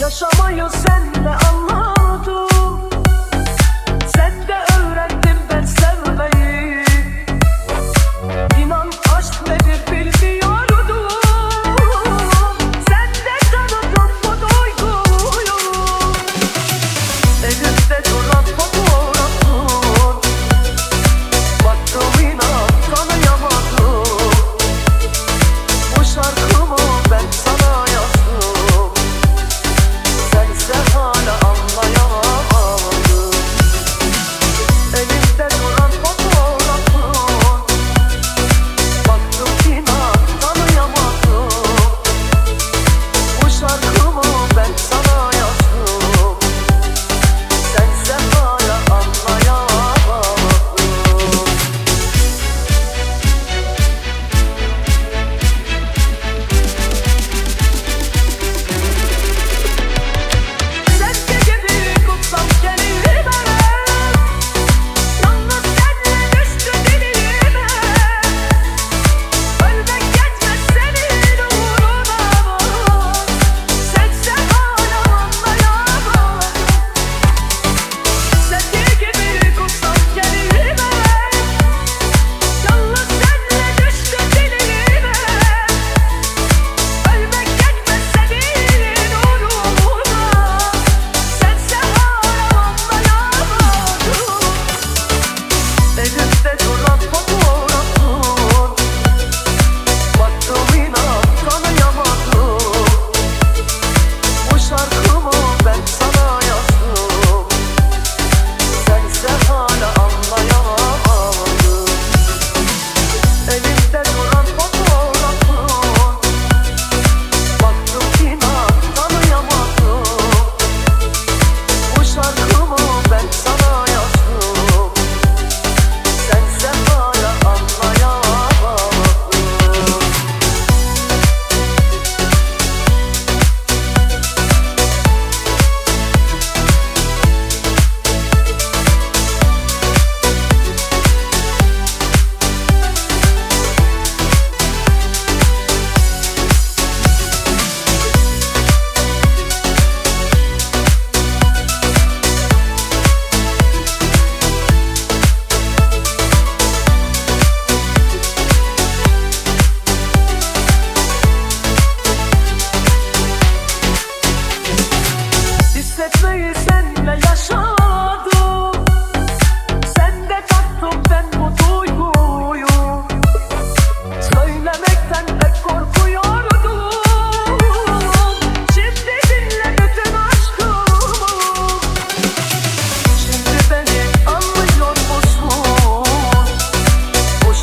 Yaşamayı senle anlar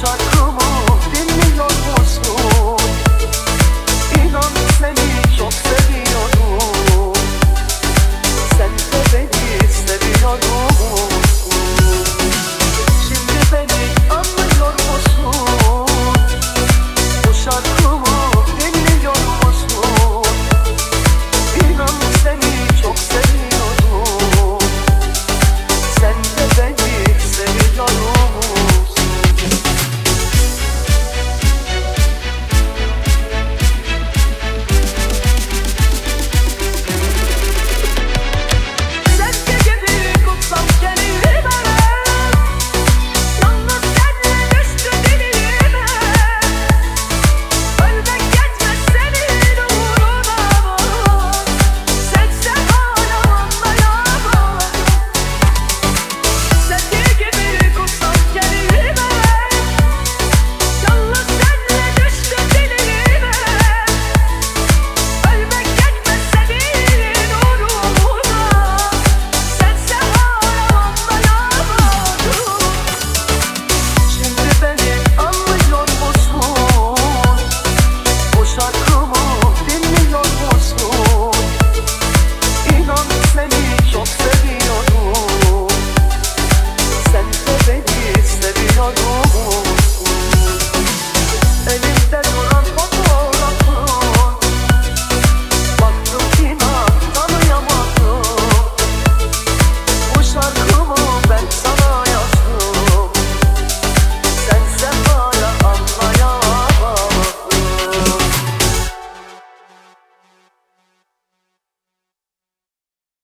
like Kumar.